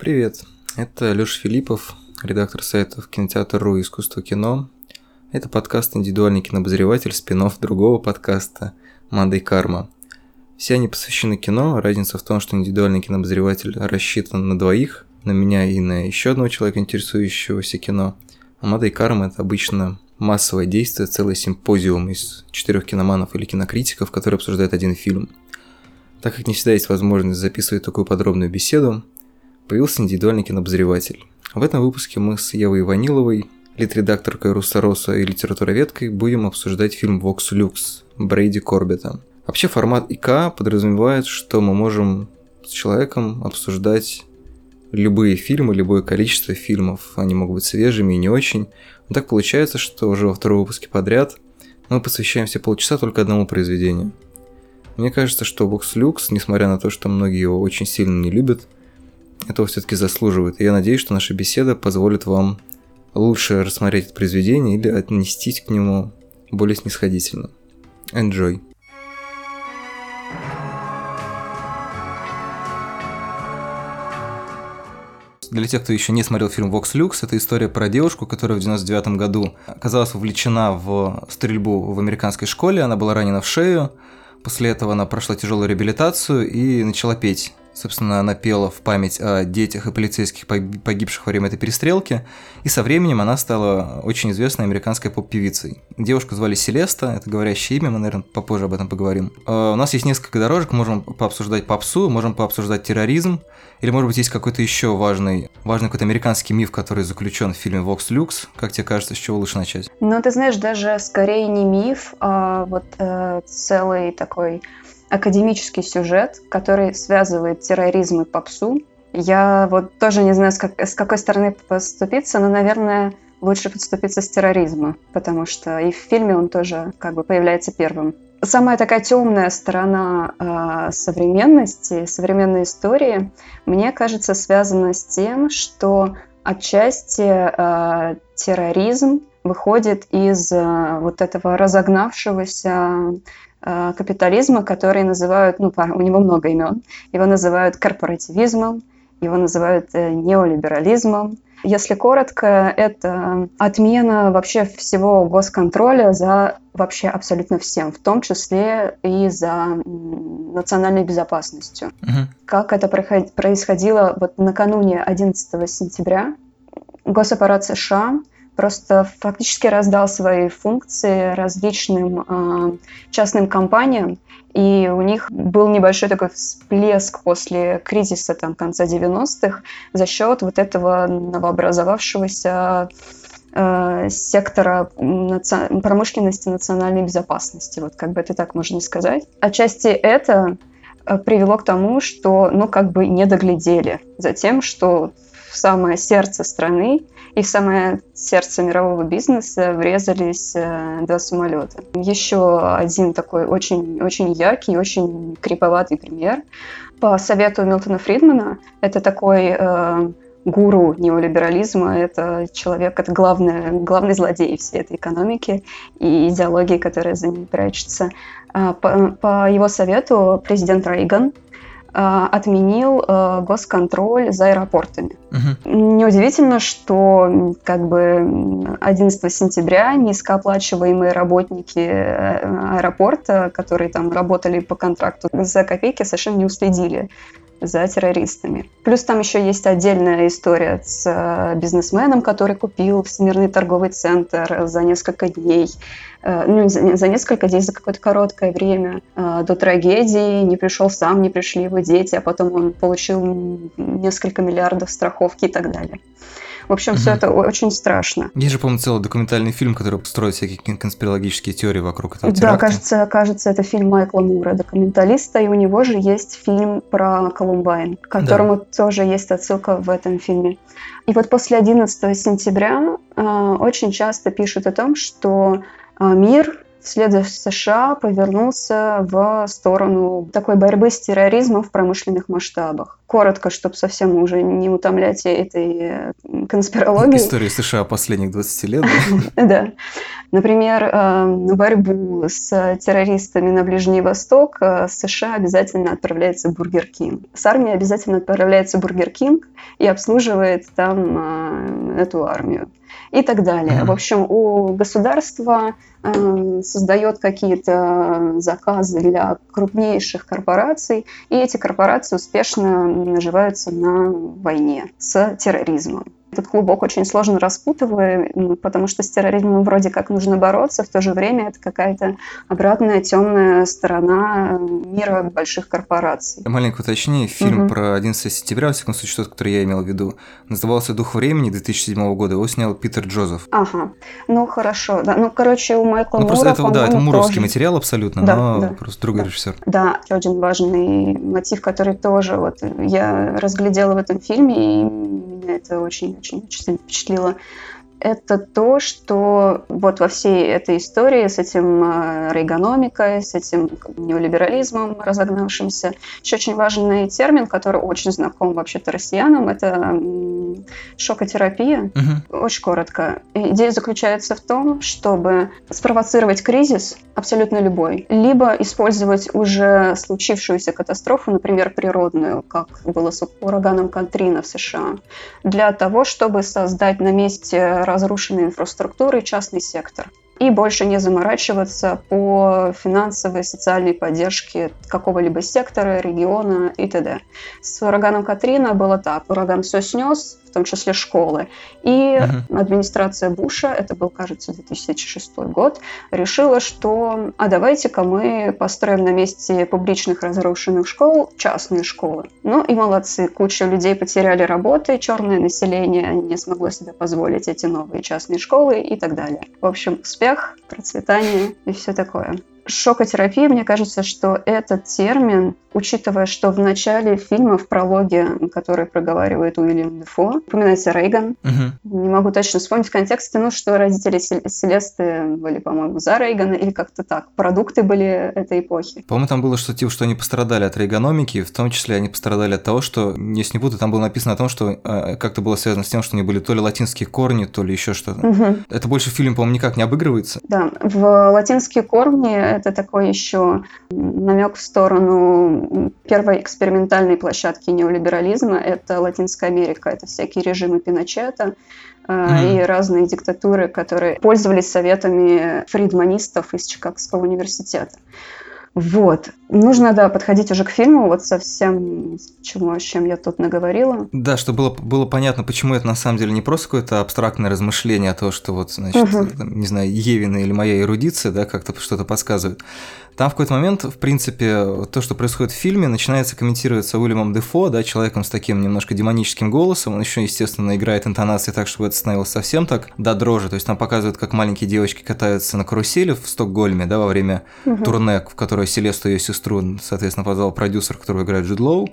Привет, это Лёша Филиппов, редактор сайта Кинотеатр.ру «Искусство кино». Это подкаст «Индивидуальный кинообозреватель», спин другого подкаста «Мандай Карма». Все они посвящены кино, разница в том, что индивидуальный кинообозреватель рассчитан на двоих, на меня и на еще одного человека, интересующегося кино. А «Мандай Карма» — это обычно массовое действие, целый симпозиум из четырех киноманов или кинокритиков, которые обсуждают один фильм. Так как не всегда есть возможность записывать такую подробную беседу, появился индивидуальный кинообозреватель. В этом выпуске мы с Евой Ваниловой, лид-редакторкой Руссороса и литературоведкой, будем обсуждать фильм «Вокс Люкс» Брейди Корбета. Вообще формат ИК подразумевает, что мы можем с человеком обсуждать любые фильмы, любое количество фильмов. Они могут быть свежими и не очень. Но так получается, что уже во втором выпуске подряд мы посвящаем все полчаса только одному произведению. Мне кажется, что Vox Lux, несмотря на то, что многие его очень сильно не любят, этого все-таки заслуживает. И я надеюсь, что наша беседа позволит вам лучше рассмотреть это произведение или отнестись к нему более снисходительно. Enjoy! для тех, кто еще не смотрел фильм «Вокс Люкс», это история про девушку, которая в 99 году оказалась вовлечена в стрельбу в американской школе, она была ранена в шею, после этого она прошла тяжелую реабилитацию и начала петь. Собственно, она пела в память о детях и полицейских, погибших во время этой перестрелки, и со временем она стала очень известной американской поп-певицей. Девушку звали Селеста, это говорящее имя, мы, наверное, попозже об этом поговорим. А, у нас есть несколько дорожек, можем пообсуждать попсу, можем пообсуждать терроризм, или, может быть, есть какой-то еще важный, важный какой-то американский миф, который заключен в фильме Vox Lux. Как тебе кажется, с чего лучше начать? Ну, ты знаешь, даже скорее не миф, а вот э, целый такой академический сюжет, который связывает терроризм и попсу. Я вот тоже не знаю, с, как, с какой стороны поступиться, но, наверное, лучше подступиться с терроризма, потому что и в фильме он тоже как бы появляется первым. Самая такая темная сторона э, современности, современной истории, мне кажется, связана с тем, что отчасти э, терроризм выходит из э, вот этого разогнавшегося капитализма, который называют, ну, у него много имен, его называют корпоративизмом, его называют э, неолиберализмом. Если коротко, это отмена вообще всего госконтроля за вообще абсолютно всем, в том числе и за национальной безопасностью. Uh-huh. Как это происходило вот накануне 11 сентября, госаппарат США просто фактически раздал свои функции различным э, частным компаниям, и у них был небольшой такой всплеск после кризиса там, конца 90-х за счет вот этого новообразовавшегося э, сектора наци... промышленности национальной безопасности, вот как бы это так можно сказать. Отчасти это э, привело к тому, что, ну, как бы не доглядели за тем, что в самое сердце страны и в самое сердце мирового бизнеса врезались э, два самолета. Еще один такой очень, очень яркий, очень криповатый пример. По совету Милтона Фридмана, это такой э, гуру неолиберализма, это человек, это главный, главный злодей всей этой экономики и идеологии, которая за ним прячется. А, по, по его совету президент Рейган отменил э, госконтроль за аэропортами. Угу. Неудивительно, что как бы 11 сентября низкооплачиваемые работники э, аэропорта, которые там работали по контракту за копейки, совершенно не уследили за террористами. Плюс там еще есть отдельная история с э, бизнесменом, который купил Всемирный торговый центр за несколько дней, э, ну, за, несколько дней, за какое-то короткое время э, до трагедии, не пришел сам, не пришли его дети, а потом он получил несколько миллиардов страховки и так далее. В общем, угу. все это очень страшно. Есть же, по-моему, целый документальный фильм, который строит всякие конспирологические теории вокруг этого теракта. Да, кажется, кажется, это фильм Майкла Мура, документалиста, и у него же есть фильм про Колумбайн, к которому да. тоже есть отсылка в этом фильме. И вот после 11 сентября э, очень часто пишут о том, что э, мир вслед за США повернулся в сторону такой борьбы с терроризмом в промышленных масштабах. Коротко, чтобы совсем уже не утомлять этой э, конспирологии. История США последних 20 лет, да? Например, э, борьбу с террористами на Ближний Восток э, США обязательно отправляется Burger King. С армией обязательно отправляется Burger King и обслуживает там эту армию и так далее. Mm-hmm. В общем, у государства э, создает какие-то заказы для крупнейших корпораций, и эти корпорации успешно наживаются на войне с терроризмом. Этот клубок очень сложно распутываю, потому что с терроризмом вроде как нужно бороться, в то же время это какая-то обратная темная сторона мира больших корпораций. Маленькое уточнение. Фильм угу. про 11 сентября, во всяком случае, тот, который я имел в виду, назывался «Дух времени» 2007 года. Его снял Питер Джозеф. Ага. Ну, хорошо. Да. Ну, короче, у Майкла ну, Мура, просто это, да, это муровский тоже... материал абсолютно, да, но да. просто другой да. режиссер. Да, очень важный мотив, который тоже вот я разглядела в этом фильме, и меня это очень очень, очень впечатлило это то, что вот во всей этой истории с этим э, рейгономикой, с этим неолиберализмом разогнавшимся, еще очень важный термин, который очень знаком вообще-то россиянам, это шокотерапия. Угу. Очень коротко. Идея заключается в том, чтобы спровоцировать кризис, абсолютно любой, либо использовать уже случившуюся катастрофу, например, природную, как было с ураганом Катрина в США, для того, чтобы создать на месте разрушенной инфраструктуры частный сектор и больше не заморачиваться по финансовой, социальной поддержке какого-либо сектора, региона и т.д. С ураганом Катрина было так. Ураган все снес, в том числе школы. И угу. администрация Буша, это был, кажется, 2006 год, решила, что а давайте-ка мы построим на месте публичных разрушенных школ частные школы. Ну и молодцы, куча людей потеряли работы, черное население не смогло себе позволить эти новые частные школы и так далее. В общем, успех, процветание и все такое. Шокотерапия, мне кажется, что этот термин учитывая, что в начале фильма, в прологе, который проговаривает Уильям Дефо, упоминается Рейган. Угу. Не могу точно вспомнить в контексте, ну, что родители Селесты были, по-моему, за Рейгана или как-то так. Продукты были этой эпохи. По-моему, там было что типа, что они пострадали от рейгономики, в том числе они пострадали от того, что, если не буду, там было написано о том, что э, как-то было связано с тем, что они были то ли латинские корни, то ли еще что-то. Угу. Это больше в фильме, по-моему, никак не обыгрывается. Да, в латинские корни это такой еще намек в сторону первой экспериментальной площадки неолиберализма – это Латинская Америка, это всякие режимы Пиночета, mm. и разные диктатуры, которые пользовались советами фридманистов из Чикагского университета. Вот. Нужно, да, подходить уже к фильму, вот со всем, чему, о чем я тут наговорила. Да, чтобы было, было понятно, почему это на самом деле не просто какое-то абстрактное размышление, а то, что вот, значит, угу. там, не знаю, Евина или моя эрудиция, да, как-то что-то подсказывает. Там в какой-то момент, в принципе, то, что происходит в фильме, начинается комментироваться Уильямом Дефо, да, человеком с таким немножко демоническим голосом. Он еще, естественно, играет интонации так, чтобы это становилось совсем так до дрожи. То есть там показывают, как маленькие девочки катаются на карусели в Стокгольме, да, во время угу. турне, в которое Селесту ее сестру, соответственно, позвал продюсер, который играет Джуд Лоу.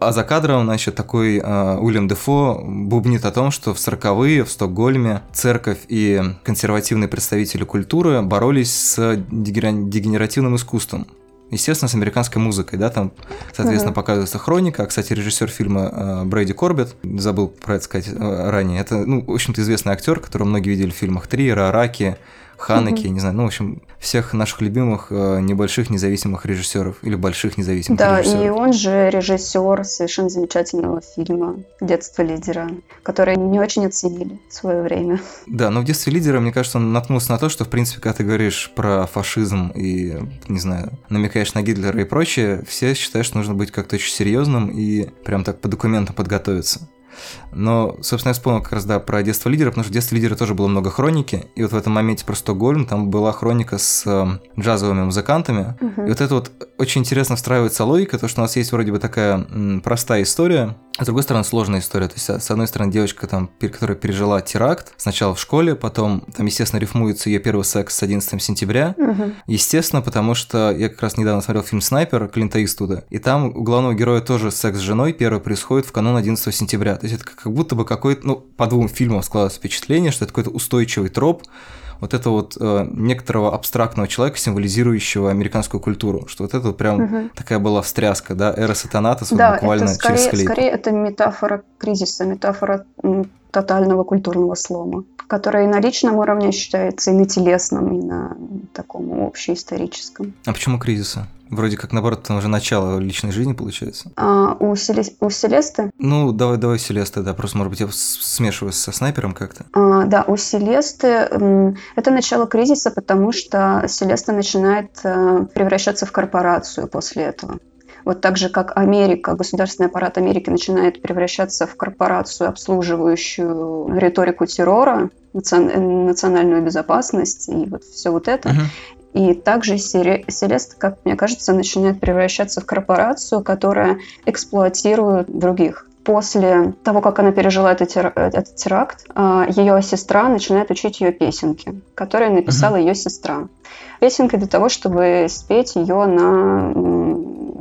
А за кадром, значит, такой э, Уильям Дефо бубнит о том, что в 40-е в Стокгольме церковь и консервативные представители культуры боролись с дегенеративным искусством. Естественно, с американской музыкой, да, там, соответственно, uh-huh. показывается хроника. А, кстати, режиссер фильма э, Брэди Корбет, забыл про это сказать э, ранее, это, ну, в общем-то, известный актер, которого многие видели в фильмах Триера, Араки, Ханеки, угу. не знаю, ну, в общем, всех наших любимых э, небольших независимых режиссеров или больших независимых да, режиссеров. Да, и он же режиссер совершенно замечательного фильма «Детство лидера», который не очень оценили в свое время. Да, но в «Детстве лидера», мне кажется, он наткнулся на то, что, в принципе, когда ты говоришь про фашизм и, не знаю, намекаешь на Гитлера и прочее, все считают, что нужно быть как-то очень серьезным и прям так по документам подготовиться. Но, собственно, я вспомнил как раз, да, про детство лидера, потому что в детстве лидера тоже было много хроники, и вот в этом моменте про Стокгольм там была хроника с э, джазовыми музыкантами, угу. и вот это вот очень интересно встраивается логика, то, что у нас есть вроде бы такая м, простая история, с другой стороны сложная история, то есть с одной стороны девочка там, которая пережила теракт, сначала в школе, потом там, естественно, рифмуется ее первый секс с 11 сентября, угу. естественно, потому что я как раз недавно смотрел фильм «Снайпер» Клинта Иствуда, и там у главного героя тоже секс с женой первый происходит в канун 11 сентября, то есть это как будто бы какой-то, ну, по двум фильмам складывается впечатление, что это какой-то устойчивый троп, вот это вот э, некоторого абстрактного человека, символизирующего американскую культуру, что вот это вот прям угу. такая была встряска, да, эра Сатанатос да, буквально это скорее, через склейку. скорее это метафора кризиса, метафора тотального культурного слома, который и на личном уровне ощущается, и на телесном, и на таком общеисторическом. А почему кризиса? Вроде как, наоборот, там уже начало личной жизни получается. А, у, Селе... у Селесты? Ну, давай, давай Селесты, да, просто, может быть, я смешиваюсь со снайпером как-то. А, да, у Селесты это начало кризиса, потому что Селеста начинает э, превращаться в корпорацию после этого. Вот так же, как Америка, государственный аппарат Америки начинает превращаться в корпорацию, обслуживающую риторику террора, национальную безопасность и вот все вот это. Uh-huh. И также Селеста, как мне кажется, начинает превращаться в корпорацию, которая эксплуатирует других. После того, как она пережила этот, этот теракт, а, ее сестра начинает учить ее песенки, которые написала uh-huh. ее сестра. Песенка для того, чтобы спеть ее на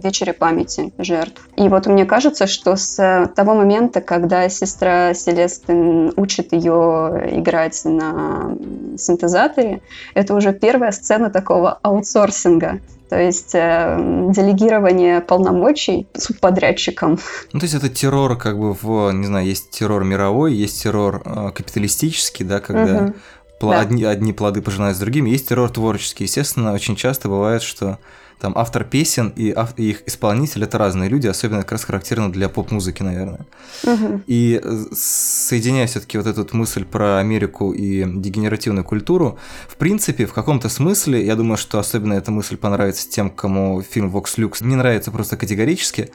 вечере памяти жертв. И вот мне кажется, что с того момента, когда сестра Селесты учит ее играть на синтезаторе, это уже первая сцена такого аутсорсинга. То есть э, делегирование полномочий субподрядчикам. Ну, то есть это террор как бы в, не знаю, есть террор мировой, есть террор э, капиталистический, да, когда угу. Пла- да. одни, одни плоды пожинают с другими, есть террор творческий. Естественно, очень часто бывает, что там автор песен и, ав- и их исполнитель это разные люди, особенно как раз характерно для поп-музыки, наверное. Угу. И э, соединяя все-таки вот эту мысль про Америку и дегенеративную культуру, в принципе, в каком-то смысле, я думаю, что особенно эта мысль понравится тем, кому фильм Vox Lux не нравится просто категорически,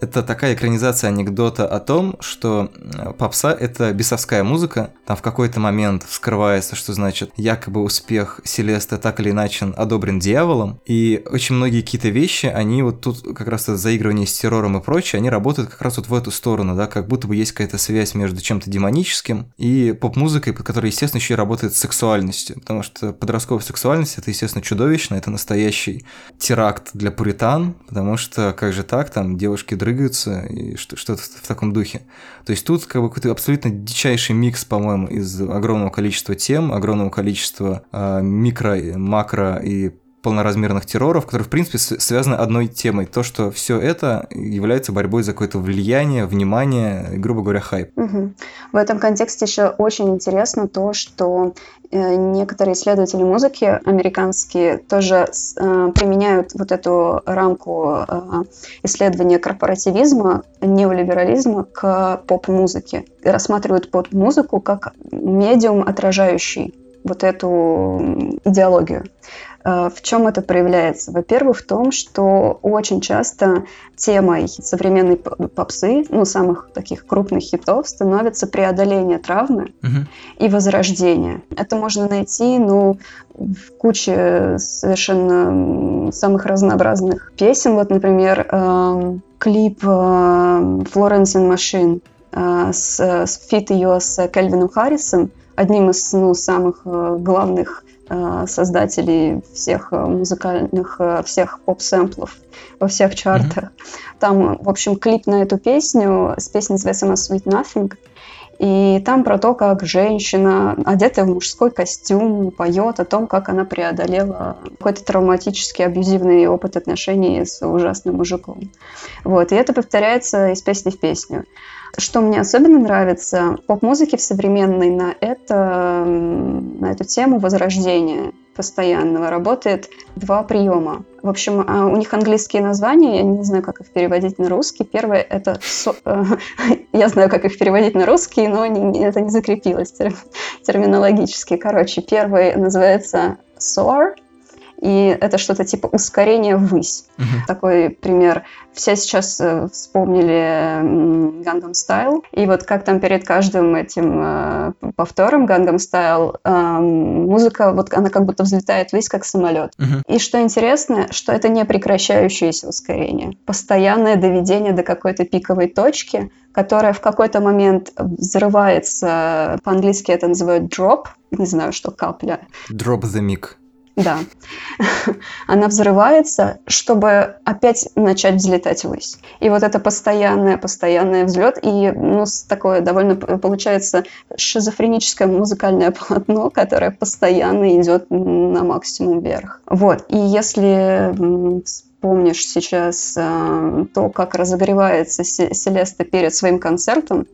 это такая экранизация анекдота о том, что попса — это бесовская музыка. Там в какой-то момент вскрывается, что значит якобы успех Селеста так или иначе одобрен дьяволом. И очень многие какие-то вещи, они вот тут как раз это заигрывание с террором и прочее, они работают как раз вот в эту сторону, да, как будто бы есть какая-то связь между чем-то демоническим и поп-музыкой, под которой, естественно, еще и работает с сексуальностью. Потому что подростковая сексуальность — это, естественно, чудовищно, это настоящий теракт для пуритан, потому что как же так, там девушки дрыгаются и что-то в таком духе. То есть тут как бы какой-то абсолютно дичайший микс, по-моему, из огромного количества тем, огромного количества э, микро, макро и полноразмерных терроров, которые, в принципе, связаны одной темой. То, что все это является борьбой за какое-то влияние, внимание, грубо говоря, хайп. Угу. В этом контексте еще очень интересно то, что э, некоторые исследователи музыки американские тоже э, применяют вот эту рамку э, исследования корпоративизма, неолиберализма к поп-музыке. Рассматривают поп-музыку как медиум, отражающий вот эту идеологию. Э, в чем это проявляется? Во-первых, в том, что очень часто темой современной попсы, ну, самых таких крупных хитов, становится преодоление травмы угу. и возрождение. Это можно найти, ну, в куче совершенно самых разнообразных песен. Вот, например, э, клип э, Florence and Machine э, с, с, feat ее с Кельвином Харрисом, одним из ну, самых главных создателей всех э, музыкальных, э, всех поп-сэмплов во всех чартах. Mm-hmm. Там, в общем, клип на эту песню, с песней называется Sweet Nothing, и там про то, как женщина, одетая в мужской костюм, поет о том, как она преодолела какой-то травматический, абьюзивный опыт отношений с ужасным мужиком. Вот. И это повторяется из песни в песню. Что мне особенно нравится в поп-музыке в современной на, это, на эту тему возрождения постоянного работает два приема. В общем, а, у них английские названия, я не знаю, как их переводить на русский. Первое — это... Со... я знаю, как их переводить на русский, но это не закрепилось терминологически. Короче, первый называется soar, и это что-то типа ускорение ввысь. Uh-huh. Такой пример. Все сейчас э, вспомнили Gangnam Style, и вот как там перед каждым этим э, повтором Gangnam Style э, музыка, вот она как будто взлетает ввысь, как самолет. Uh-huh. И что интересно, что это не прекращающееся ускорение. Постоянное доведение до какой-то пиковой точки, которая в какой-то момент взрывается, по-английски это называют drop, не знаю, что капля. Drop the mic. Да. Она взрывается, чтобы опять начать взлетать ввысь. И вот это постоянное, постоянный взлет, и ну, такое довольно получается шизофреническое музыкальное полотно, которое постоянно идет на максимум вверх. Вот. И если помнишь сейчас э, то, как разогревается Селеста перед своим концертом,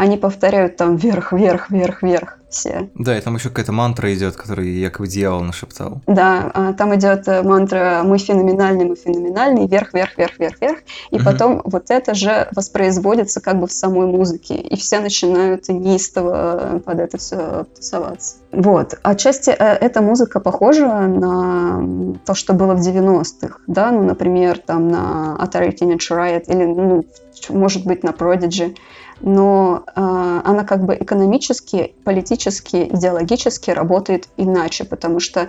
они повторяют там вверх, вверх, вверх, вверх все. Да, и там еще какая-то мантра идет, которую якобы дьявол нашептал. Да, а, там идет э, мантра «Мы феноменальный, мы феноменальный», вверх, вверх, вверх, вверх, вверх. И угу. потом вот это же воспроизводится как бы в самой музыке. И все начинают неистово под это все тусоваться. Вот. Отчасти э, эта музыка похожа на то, что было в 90-х. Да? Ну, например, там на Atari Teenage Riot или, ну, может быть, на Prodigy но э, она как бы экономически, политически, идеологически работает иначе, потому что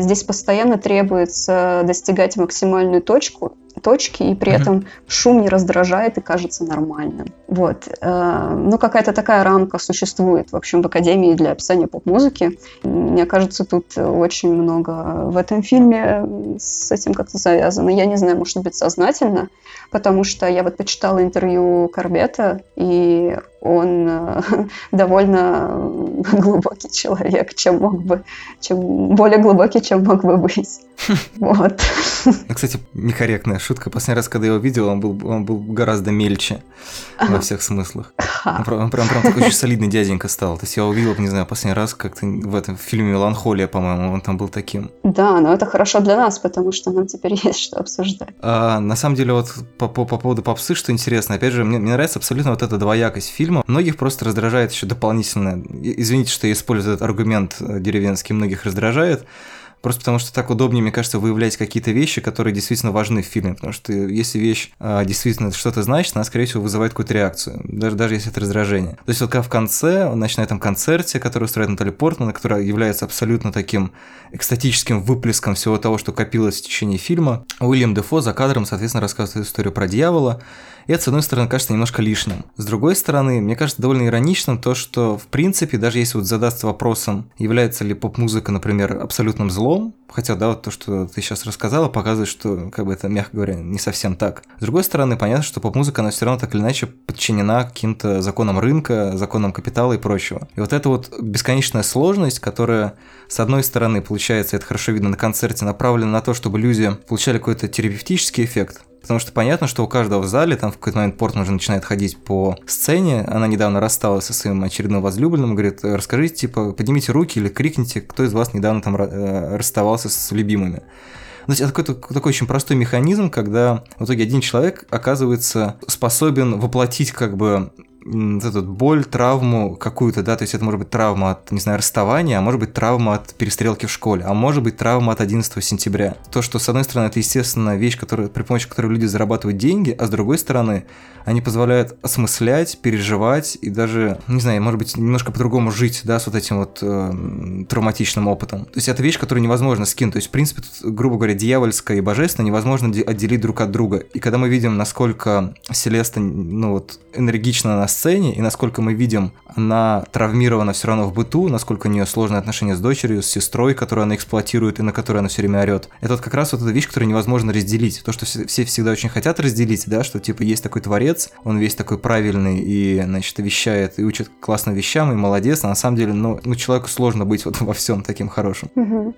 здесь постоянно требуется достигать максимальную точку, точки, и при mm-hmm. этом шум не раздражает и кажется нормальным. Вот. Э, ну, какая-то такая рамка существует, в общем, в Академии для описания поп-музыки. Мне кажется, тут очень много в этом фильме с этим как-то завязано. Я не знаю, может быть, сознательно, потому что я вот почитала интервью Корбета, и он э, довольно глубокий человек, чем мог бы, чем более глубокий, чем мог бы быть. Вот. Ну, кстати, некорректная шутка. Последний раз, когда я его видел, он был, он был гораздо мельче во всех смыслах. Он прям, прям, прям такой очень солидный дяденька стал. То есть я увидел, не знаю, последний раз как-то в этом фильме «Меланхолия», по-моему, он там был таким. Да, но это хорошо для нас, потому что нам теперь есть что обсуждать. А, на самом деле, вот по, по, по поводу попсы, что интересно, опять же, мне, мне нравится абсолютно вот эта двоякость фильма. Многих просто раздражает еще дополнительно. Извините, что я использую этот аргумент э, деревенский, многих раздражает. Просто потому что так удобнее, мне кажется, выявлять какие-то вещи, которые действительно важны в фильме. Потому что если вещь а, действительно что-то значит, она, скорее всего, вызывает какую-то реакцию, даже, даже если это раздражение. То есть вот как в конце, он на этом концерте, который устроит Натали Портман, который является абсолютно таким экстатическим выплеском всего того, что копилось в течение фильма, Уильям Дефо за кадром, соответственно, рассказывает историю про дьявола, и это, с одной стороны, кажется немножко лишним. С другой стороны, мне кажется довольно ироничным то, что, в принципе, даже если вот задастся вопросом, является ли поп-музыка, например, абсолютным злом, хотя, да, вот то, что ты сейчас рассказала, показывает, что, как бы это, мягко говоря, не совсем так. С другой стороны, понятно, что поп-музыка, она все равно так или иначе подчинена каким-то законам рынка, законам капитала и прочего. И вот эта вот бесконечная сложность, которая, с одной стороны, получается, это хорошо видно на концерте, направлена на то, чтобы люди получали какой-то терапевтический эффект, Потому что понятно, что у каждого в зале, там в какой-то момент Портман уже начинает ходить по сцене, она недавно рассталась со своим очередным возлюбленным, говорит, расскажите, типа, поднимите руки или крикните, кто из вас недавно там э, расставался с любимыми. То есть это какой-то такой очень простой механизм, когда в итоге один человек оказывается способен воплотить как бы эту боль, травму какую-то, да, то есть это может быть травма от, не знаю, расставания, а может быть травма от перестрелки в школе, а может быть травма от 11 сентября. То, что, с одной стороны, это, естественно, вещь, которая, при помощи которой люди зарабатывают деньги, а с другой стороны, они позволяют осмыслять, переживать и даже, не знаю, может быть, немножко по-другому жить, да, с вот этим вот э, травматичным опытом. То есть это вещь, которую невозможно скинуть. То есть, в принципе, тут, грубо говоря, дьявольское и божественное невозможно отделить друг от друга. И когда мы видим, насколько Селеста, ну вот, энергично на сцене, и насколько мы видим, она травмирована все равно в быту, насколько у нее сложные отношения с дочерью, с сестрой, которую она эксплуатирует и на которой она все время орет. Это вот как раз вот эта вещь, которую невозможно разделить. То, что все всегда очень хотят разделить, да, что типа есть такой творец, он весь такой правильный и, значит, вещает и учит классным вещам, и молодец, а на самом деле, ну, ну человеку сложно быть вот во всем таким хорошим. Угу.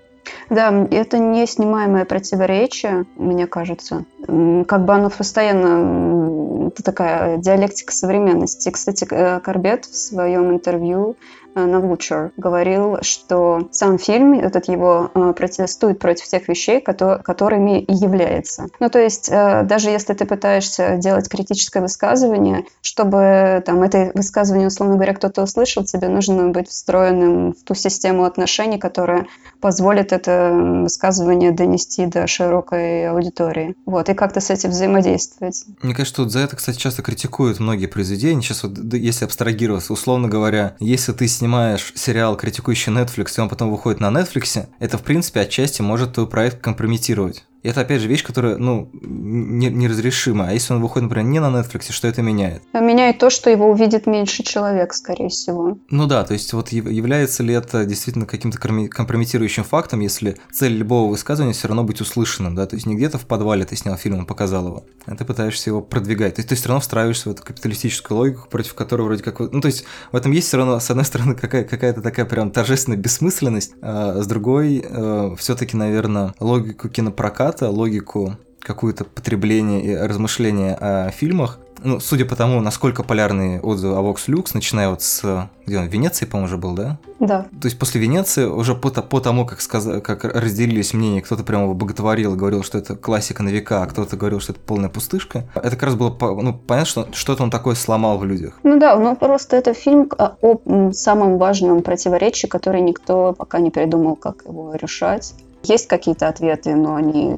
Да, это неснимаемое противоречие, мне кажется. Как бы оно постоянно... Это такая диалектика современности. Кстати, э, Корбет в своем интервью Э, на Vulture говорил, что сам фильм, этот его э, протестует против тех вещей, которыми и является. Ну, то есть, э, даже если ты пытаешься делать критическое высказывание, чтобы там это высказывание, условно говоря, кто-то услышал, тебе нужно быть встроенным в ту систему отношений, которая позволит это высказывание донести до широкой аудитории. Вот, и как-то с этим взаимодействовать. Мне кажется, вот за это, кстати, часто критикуют многие произведения. Сейчас вот, если абстрагироваться, условно говоря, если ты с снимаешь сериал, критикующий Netflix, и он потом выходит на Netflix, это, в принципе, отчасти может твой проект компрометировать. Это, опять же, вещь, которая, ну, не, неразрешима. А если он выходит, например, не на Netflix, что это меняет? Меняет то, что его увидит меньше человек, скорее всего. Ну да, то есть вот является ли это действительно каким-то компрометирующим фактом, если цель любого высказывания все равно быть услышанным, да, то есть не где-то в подвале ты снял фильм и показал его, а ты пытаешься его продвигать. То есть ты все равно встраиваешься в эту капиталистическую логику, против которой вроде как... Ну, то есть в этом есть все равно, с одной стороны, какая- какая-то такая прям торжественная бессмысленность, а с другой э, все-таки, наверное, логику кинопроката, логику какое-то потребление и размышление о фильмах, ну, судя по тому, насколько полярные отзывы о Vox Lux, начиная вот с... Где он? Венеции, по-моему, уже был, да? Да. То есть после Венеции, уже по, по тому, как, сказ... как разделились мнения, кто-то прямо боготворил и говорил, что это классика на века, а кто-то говорил, что это полная пустышка, это как раз было ну, понятно, что что-то он такое сломал в людях. Ну да, ну просто это фильм о самом важном противоречии, который никто пока не придумал, как его решать. Есть какие-то ответы, но они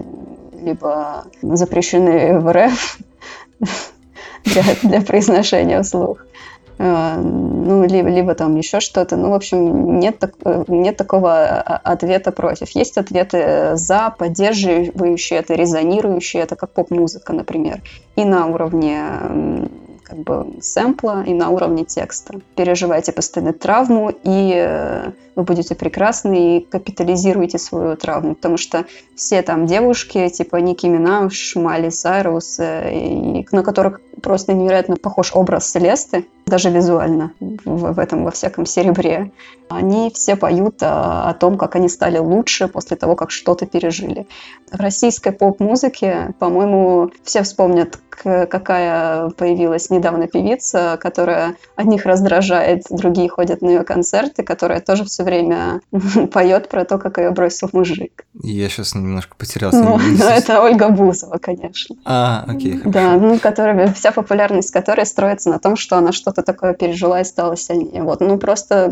либо запрещены в РФ, для, для произношения вслух. А, ну, либо, либо там еще что-то. Ну, в общем, нет, так, нет такого ответа против. Есть ответы за, поддерживающие это, резонирующие это, как поп-музыка, например. И на уровне как бы сэмпла и на уровне текста. Переживайте постоянно травму, и э, вы будете прекрасны, и капитализируете свою травму, потому что все там девушки, типа Ники Минаж, Мали Сайрус, э, и, на которых просто невероятно похож образ Селесты, даже визуально, в, в этом во всяком серебре. Они все поют о, о том, как они стали лучше после того, как что-то пережили. В российской поп-музыке, по-моему, все вспомнят, какая появилась недавно певица, которая одних раздражает, другие ходят на ее концерты, которая тоже все время поет про то, как ее бросил мужик. Я сейчас немножко потерялся. Ну, ну это Ольга Бузова, конечно. А, окей, хорошо. Да, ну, которая, вся популярность которой строится на том, что она что-то такое пережила и стала сильнее. Вот, ну, просто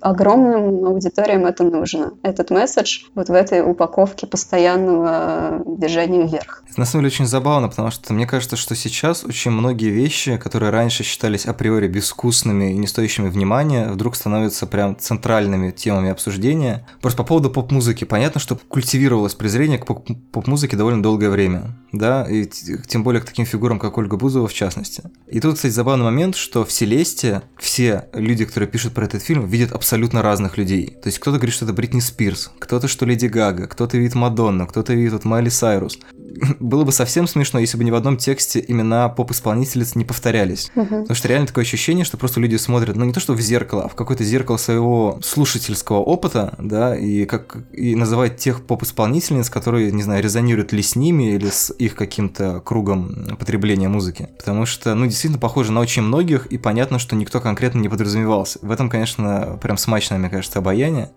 огромным аудиториям это нужно. Этот месседж вот в этой упаковке постоянного движения вверх. Это на самом деле очень забавно, потому что мне кажется, что сейчас очень многие вещи, которые раньше считались априори безвкусными и не стоящими внимания, вдруг становятся прям центральными темами обсуждения. Просто по поводу поп-музыки. Понятно, что культивировалось презрение к поп-музыке довольно долгое время, да, и тем более к таким фигурам, как Ольга Бузова в частности. И тут, кстати, забавный момент, что в Селесте все люди, которые пишут про этот фильм, видят абсолютно разных людей. То есть кто-то говорит, что это Бритни Спирс, кто-то, что Леди Гага, кто-то видит Мадонну, кто-то видит вот Майли Сайрус. Было бы совсем смешно, если бы ни в одном тексте имена поп-исполнительниц не повторялись. Угу. Потому что реально такое ощущение, что просто люди смотрят, ну не то что в зеркало, а в какое-то зеркало своего слушательского опыта, да, и, как, и называют тех поп-исполнительниц, которые, не знаю, резонируют ли с ними или с их каким-то кругом потребления музыки. Потому что, ну, действительно похоже на очень многих, и понятно, что никто конкретно не подразумевался. В этом, конечно, прям смачное, мне кажется, обаяние.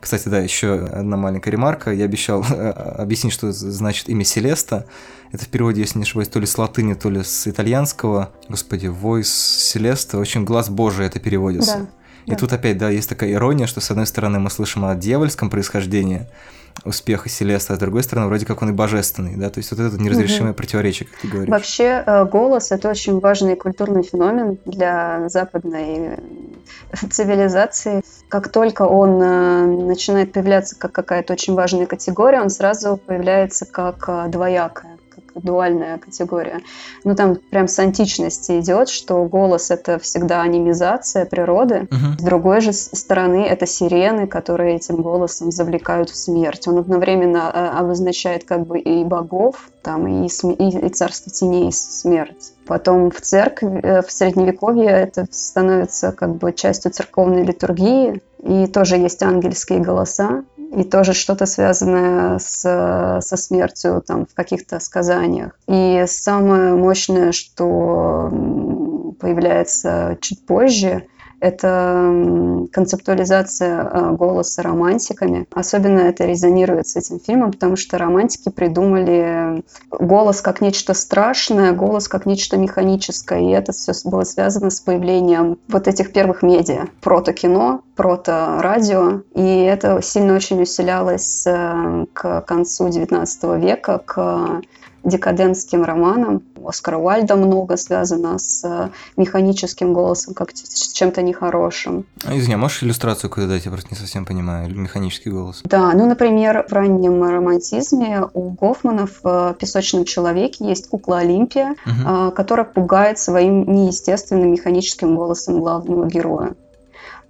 Кстати, да, еще одна маленькая ремарка. Я обещал объяснить, что значит имя Селеста. Это в переводе, если не ошибаюсь, то ли с латыни, то ли с итальянского. Господи, voice Селеста. Очень глаз Божий это переводится. Да. И да. тут опять, да, есть такая ирония, что с одной стороны мы слышим о дьявольском происхождении, успеха Селеста, а с другой стороны, вроде как он и божественный, да, то есть вот это неразрешимое угу. противоречие, как ты говоришь. Вообще э, голос – это очень важный культурный феномен для западной цивилизации. Как только он э, начинает появляться как какая-то очень важная категория, он сразу появляется как э, двоякая дуальная категория. Ну, там прям с античности идет, что голос — это всегда анимизация природы. Uh-huh. С другой же стороны, это сирены, которые этим голосом завлекают в смерть. Он одновременно э, обозначает как бы и богов, там, и, и, и царство теней, и смерть. Потом в церкви, э, в средневековье это становится как бы частью церковной литургии, и тоже есть ангельские голоса, и тоже что-то связанное с, со смертью там, в каких-то сказаниях. И самое мощное, что появляется чуть позже, это концептуализация э, голоса романтиками. Особенно это резонирует с этим фильмом, потому что романтики придумали голос как нечто страшное, голос как нечто механическое. И это все было связано с появлением вот этих первых медиа. Прото-кино, прото-радио. И это сильно очень усилялось э, к концу XIX века, к декадентским романам. Оскара Уальда много связано с механическим голосом, как с чем-то нехорошим. А, извини, а можешь иллюстрацию какую-то дать? Я просто не совсем понимаю. Механический голос. Да, ну, например, в раннем романтизме у Гофманов в «Песочном человеке» есть кукла Олимпия, угу. которая пугает своим неестественным механическим голосом главного героя.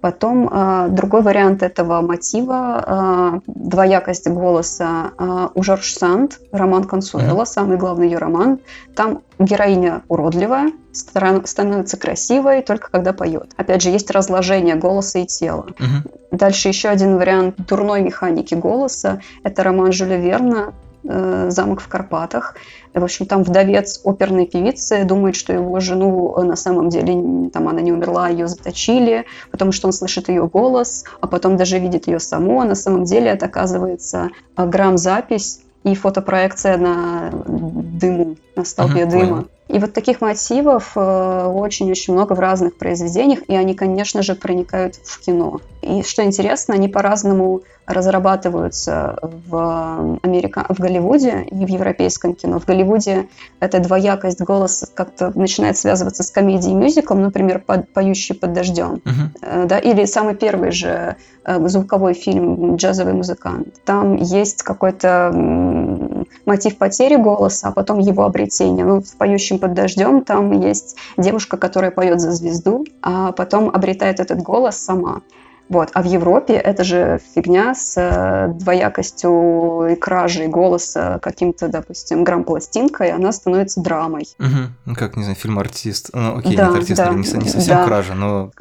Потом э, другой вариант этого мотива, э, двоякость голоса э, у Жорж Санд, роман Консуэла, mm-hmm. самый главный ее роман. Там героиня уродливая, становится красивой только когда поет. Опять же, есть разложение голоса и тела. Mm-hmm. Дальше еще один вариант дурной механики голоса. Это роман Жюля Верна замок в Карпатах. В общем, там вдовец оперной певицы думает, что его жену э, на самом деле там она не умерла, ее заточили, потому что он слышит ее голос, а потом даже видит ее саму, а на самом деле это оказывается э, грамм-запись и фотопроекция на дыму, на столбе uh-huh, дыма. Понял. И вот таких мотивов очень-очень много в разных произведениях, и они, конечно же, проникают в кино. И что интересно, они по-разному разрабатываются в, Америка... в Голливуде и в европейском кино. В Голливуде эта двоякость голоса как-то начинает связываться с комедией и мюзиклом, например, под, «Поющий под дождем». Uh-huh. Да? Или самый первый же э, звуковой фильм «Джазовый музыкант». Там есть какой-то мотив потери голоса, а потом его обретения. Ну, в «Поющем под дождем» там есть девушка, которая поет за звезду, а потом обретает этот голос сама. Вот. А в Европе это же фигня с э, двоякостью и кражей голоса каким-то, допустим, грамм-пластинкой, она становится драмой. Угу. Ну, как, не знаю, фильм «Артист». Ну, окей, да, нет, «Артист» да, не, не совсем да. кража, но...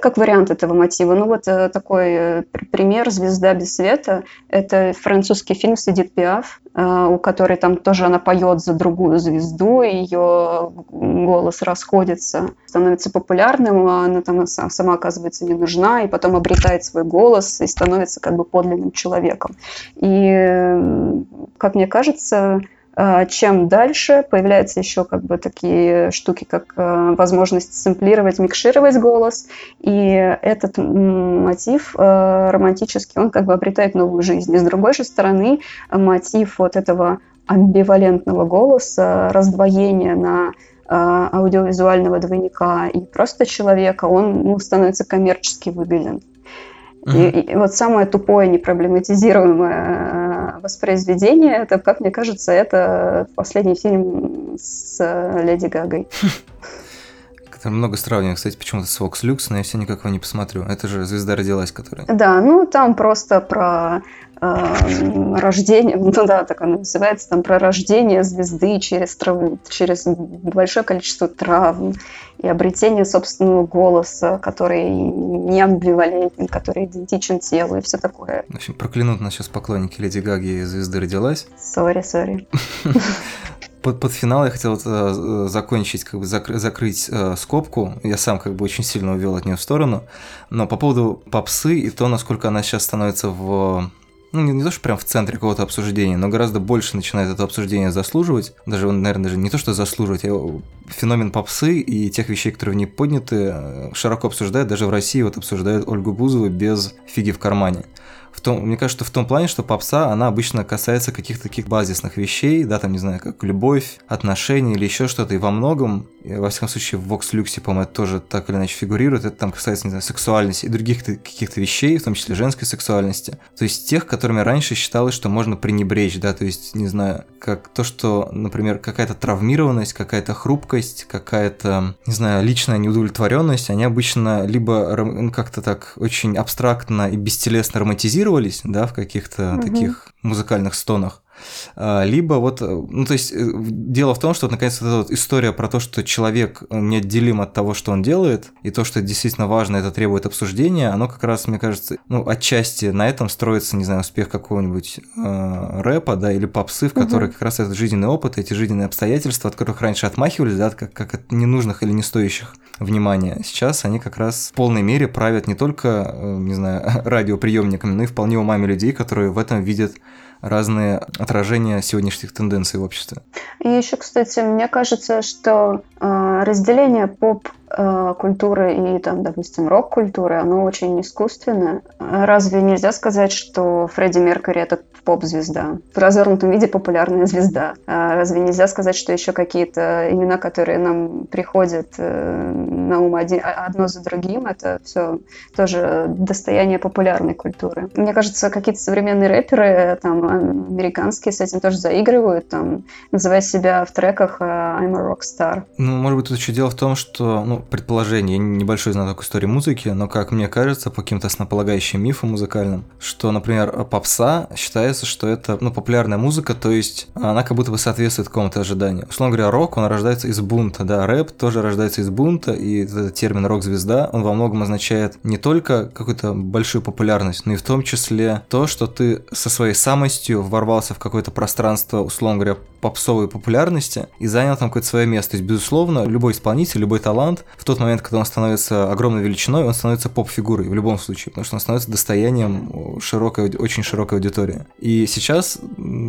Как вариант этого мотива. Ну, вот э, такой э, пример «Звезда без света». Это французский фильм с Эдит Пиаф, у которой там тоже она поет за другую звезду, ее голос расходится, становится популярным, а она там сама оказывается не нужна, и потом обретает свой голос и становится как бы подлинным человеком. И, как мне кажется, э, чем дальше появляются еще как бы такие штуки, как э, возможность сэмплировать, микшировать голос, и этот мотив э, романтический, он как бы обретает новую жизнь. И с другой же стороны, мотив вот этого амбивалентного голоса, раздвоения на аудиовизуального двойника и просто человека, он ну, становится коммерчески выгоден. И, и вот самое тупое, непроблематизируемое э, воспроизведение, это, как мне кажется, это последний фильм с э, Леди Гагой. Который много сравниваю, кстати, почему-то с Vox Lux, но я все никак его не посмотрю. Это же «Звезда родилась», которая... Да, ну там просто про рождение, ну да, так оно называется, там про рождение звезды через травму, через большое количество травм и обретение собственного голоса, который не амбивалентен, который идентичен телу и все такое. В общем, проклянут нас сейчас поклонники Леди Гаги и звезды родилась. Сори, сори. под, под финал я хотел э, закончить, как бы закры, закрыть э, скобку. Я сам как бы очень сильно увел от нее в сторону. Но по поводу попсы и то, насколько она сейчас становится в ну, не, не то, что прям в центре какого-то обсуждения, но гораздо больше начинает это обсуждение заслуживать. Даже, наверное, даже не то, что заслуживать, а феномен попсы и тех вещей, которые в ней подняты, э, широко обсуждают. Даже в России вот обсуждают Ольгу Бузову без фиги в кармане том, мне кажется, в том плане, что попса, она обычно касается каких-то таких базисных вещей, да, там, не знаю, как любовь, отношения или еще что-то, и во многом, и, во всяком случае, в Vox Lux, по-моему, это тоже так или иначе фигурирует, это там касается, не знаю, сексуальности и других каких-то вещей, в том числе женской сексуальности, то есть тех, которыми раньше считалось, что можно пренебречь, да, то есть, не знаю, как то, что, например, какая-то травмированность, какая-то хрупкость, какая-то, не знаю, личная неудовлетворенность, они обычно либо ну, как-то так очень абстрактно и бестелесно романтизируют, фиксировались, да, в каких-то угу. таких музыкальных стонах. А, либо вот, э, ну то есть э, дело в том, что наконец эта вот история про то, что человек неотделим от того, что он делает, и то, что действительно важно, это требует обсуждения, оно как раз, мне кажется, ну отчасти на этом строится, не знаю, успех какого-нибудь э, рэпа, да, или попсы, в которой угу. как раз этот жизненный опыт, эти жизненные обстоятельства, от которых раньше отмахивались, да, как, как от ненужных или не стоящих внимания. Сейчас они как раз в полной мере правят не только, э, не знаю, радиоприемниками, но и вполне умами людей, которые в этом видят разные отражения сегодняшних тенденций в обществе. И еще, кстати, мне кажется, что э, разделение поп культуры и, там, допустим, рок-культуры, оно очень искусственное. Разве нельзя сказать, что Фредди Меркьюри — это поп-звезда? В развернутом виде популярная звезда. А разве нельзя сказать, что еще какие-то имена, которые нам приходят э, на ум один, а, одно за другим, это все тоже достояние популярной культуры? Мне кажется, какие-то современные рэперы, там, американские, с этим тоже заигрывают, там, называя себя в треках э, «I'm a rockstar». Ну, может быть, тут еще дело в том, что, ну, предположение, я небольшой знаток истории музыки, но, как мне кажется, по каким-то основополагающим мифам музыкальным, что, например, попса считается, что это, ну, популярная музыка, то есть она как будто бы соответствует какому-то ожиданию. Условно говоря, рок, он рождается из бунта, да, рэп тоже рождается из бунта, и этот термин рок-звезда, он во многом означает не только какую-то большую популярность, но и в том числе то, что ты со своей самостью ворвался в какое-то пространство, условно говоря, попсовой популярности и занял там какое-то свое место. То есть, безусловно, любой исполнитель, любой талант, в тот момент, когда он становится огромной величиной, он становится поп-фигурой в любом случае, потому что он становится достоянием широкой, очень широкой аудитории. И сейчас,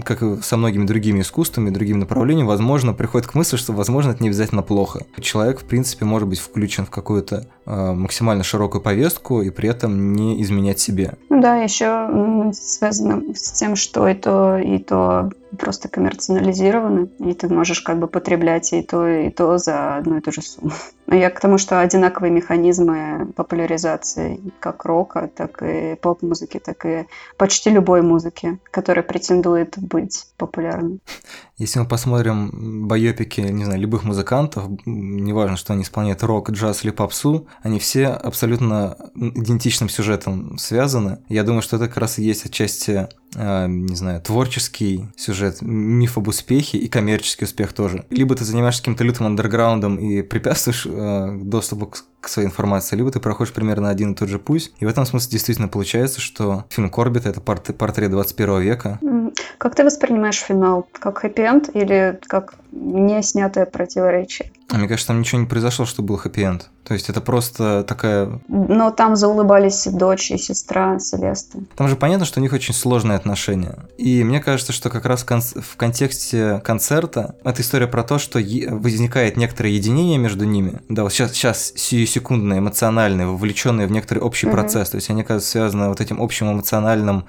как и со многими другими искусствами, другими направлениями, возможно, приходит к мысли, что, возможно, это не обязательно плохо. Человек, в принципе, может быть включен в какую-то э, максимально широкую повестку и при этом не изменять себе. Ну да, еще связано с тем, что и то, и то просто коммерциализированы, и ты можешь как бы потреблять и то, и то за одну и ту же сумму. Но я к тому, что одинаковые механизмы популяризации как рока, так и поп-музыки, так и почти любой музыки, которая претендует быть популярной. Если мы посмотрим байопики, не знаю, любых музыкантов, неважно, что они исполняют рок, джаз или попсу, они все абсолютно идентичным сюжетом связаны. Я думаю, что это как раз и есть отчасти э, не знаю, творческий сюжет, миф об успехе и коммерческий успех тоже. Либо ты занимаешься каким-то лютым андерграундом и препятствуешь э, доступу к к своей информации, либо ты проходишь примерно один и тот же путь. И в этом смысле действительно получается, что фильм Корбит — это портрет 21 века. Как ты воспринимаешь финал? Как хэппи-энд или как не снятое противоречие? А мне кажется, там ничего не произошло, что был хэппи-энд. То есть это просто такая... Но там заулыбались и дочь, и сестра Селеста. Там же понятно, что у них очень сложные отношения. И мне кажется, что как раз в контексте концерта это история про то, что возникает некоторое единение между ними. Да, вот сейчас, сейчас сиюсекундное, эмоциональное, вовлеченное в некоторый общий mm-hmm. процесс. То есть они, кажется, связаны вот этим общим эмоциональным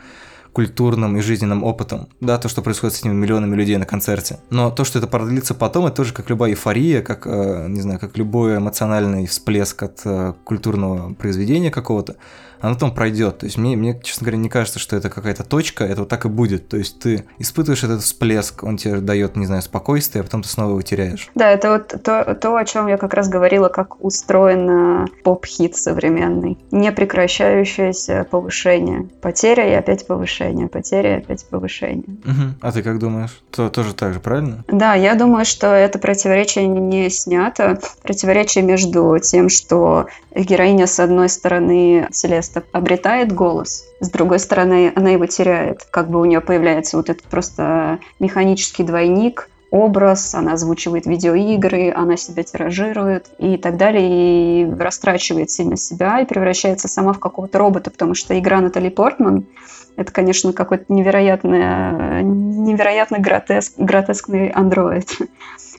культурным и жизненным опытом, да, то, что происходит с этими миллионами людей на концерте. Но то, что это продлится потом, это тоже как любая эйфория, как, э, не знаю, как любой эмоциональный всплеск от э, культурного произведения какого-то оно потом пройдет. То есть мне, мне, честно говоря, не кажется, что это какая-то точка, это вот так и будет. То есть ты испытываешь этот всплеск, он тебе дает, не знаю, спокойствие, а потом ты снова его теряешь. Да, это вот то, то о чем я как раз говорила, как устроен поп-хит современный. Непрекращающееся повышение. Потеря и опять повышение, потеря и опять повышение. Угу. А ты как думаешь? То, тоже так же, правильно? Да, я думаю, что это противоречие не снято. Противоречие между тем, что героиня с одной стороны Селеста наконец-то обретает голос. С другой стороны, она его теряет. Как бы у нее появляется вот этот просто механический двойник, образ, она озвучивает видеоигры, она себя тиражирует и так далее, и растрачивает сильно себя и превращается сама в какого-то робота, потому что игра Натали Портман это, конечно, какой-то невероятный, невероятно гротеск, гротескный андроид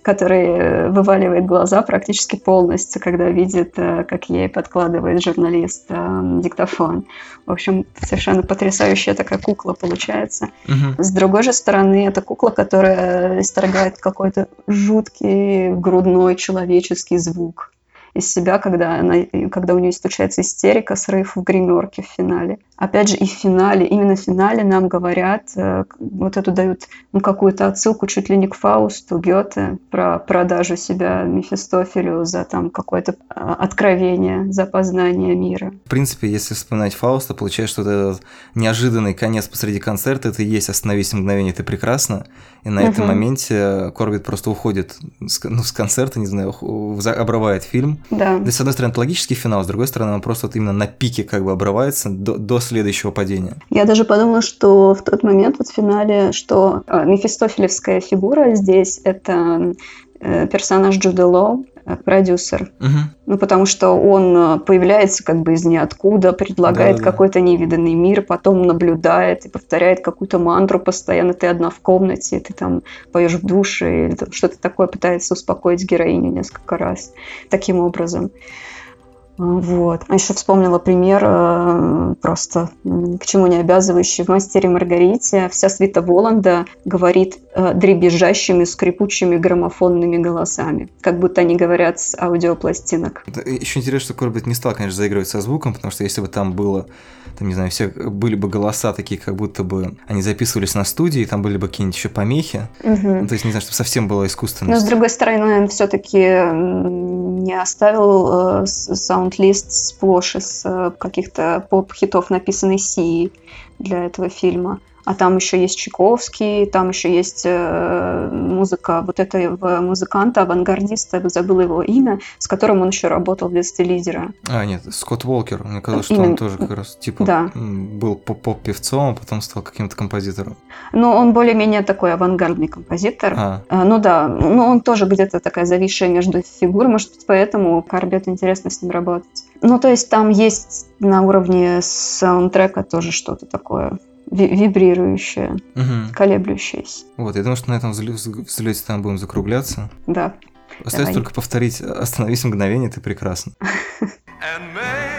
который э, вываливает глаза практически полностью, когда видит, э, как ей подкладывает журналист э, диктофон. В общем, совершенно потрясающая такая кукла получается. Угу. С другой же стороны, это кукла, которая исторгает какой-то жуткий грудной человеческий звук из себя, когда, она, когда у нее случается истерика, срыв в гримерке в финале. Опять же, и в финале, именно в финале нам говорят, э, вот эту дают ну, какую-то отсылку чуть ли не к Фаусту Гёте про продажу себя Мефистофелю за там какое-то а, откровение, за познание мира. В принципе, если вспоминать Фауста, получается, что этот неожиданный конец посреди концерта, это и есть «Остановись мгновение, ты прекрасно», и на угу. этом моменте Корбит просто уходит с, ну, с концерта, не знаю, обрывает фильм. Да. То есть, с одной стороны, это логический финал, с другой стороны, он просто вот именно на пике как бы обрывается до, до следующего падения. Я даже подумала, что в тот момент вот в финале, что э, мефистофелевская фигура здесь — это э, персонаж Джуда Лоу, продюсер. Угу. Ну, потому что он э, появляется как бы из ниоткуда, предлагает Да-да-да. какой-то невиданный мир, потом наблюдает и повторяет какую-то мантру постоянно. Ты одна в комнате, ты там поешь в душе, или что-то такое пытается успокоить героиню несколько раз. Таким образом. Вот. А еще вспомнила пример, э, просто к чему не обязывающий. В «Мастере Маргарите» вся свита Воланда говорит э, дребезжащими, скрипучими граммофонными голосами. Как будто они говорят с аудиопластинок. Еще интересно, что Корбет не стал, конечно, заигрывать со звуком, потому что если бы там было, там, не знаю, все были бы голоса такие, как будто бы они записывались на студии, там были бы какие-нибудь еще помехи. Ну, то есть, не знаю, чтобы совсем было Но, искусственно. с другой стороны, он все-таки не оставил э, саунд-лист сплошь из э, каких-то поп-хитов, написанный Си для этого фильма. А там еще есть Чайковский, там еще есть э, музыка вот этого музыканта, авангардиста, забыла его имя, с которым он еще работал в детстве лидера. А, нет, Скотт Уолкер. Мне казалось, что Именно. он тоже как раз, типа, Да. был поп- поп-певцом, а потом стал каким-то композитором. Но он более-менее такой авангардный композитор. А, А, Ну да, ну он тоже где-то такая зависшая между фигур, может быть, поэтому Карбет интересно с ним работать. Ну, то есть там есть на уровне саундтрека тоже что-то такое вибрирующее, мгм. колеблющееся. Вот, я думаю, что на этом взлете там будем закругляться. Да. Остается Давай. только повторить «Остановись мгновение, ты прекрасна».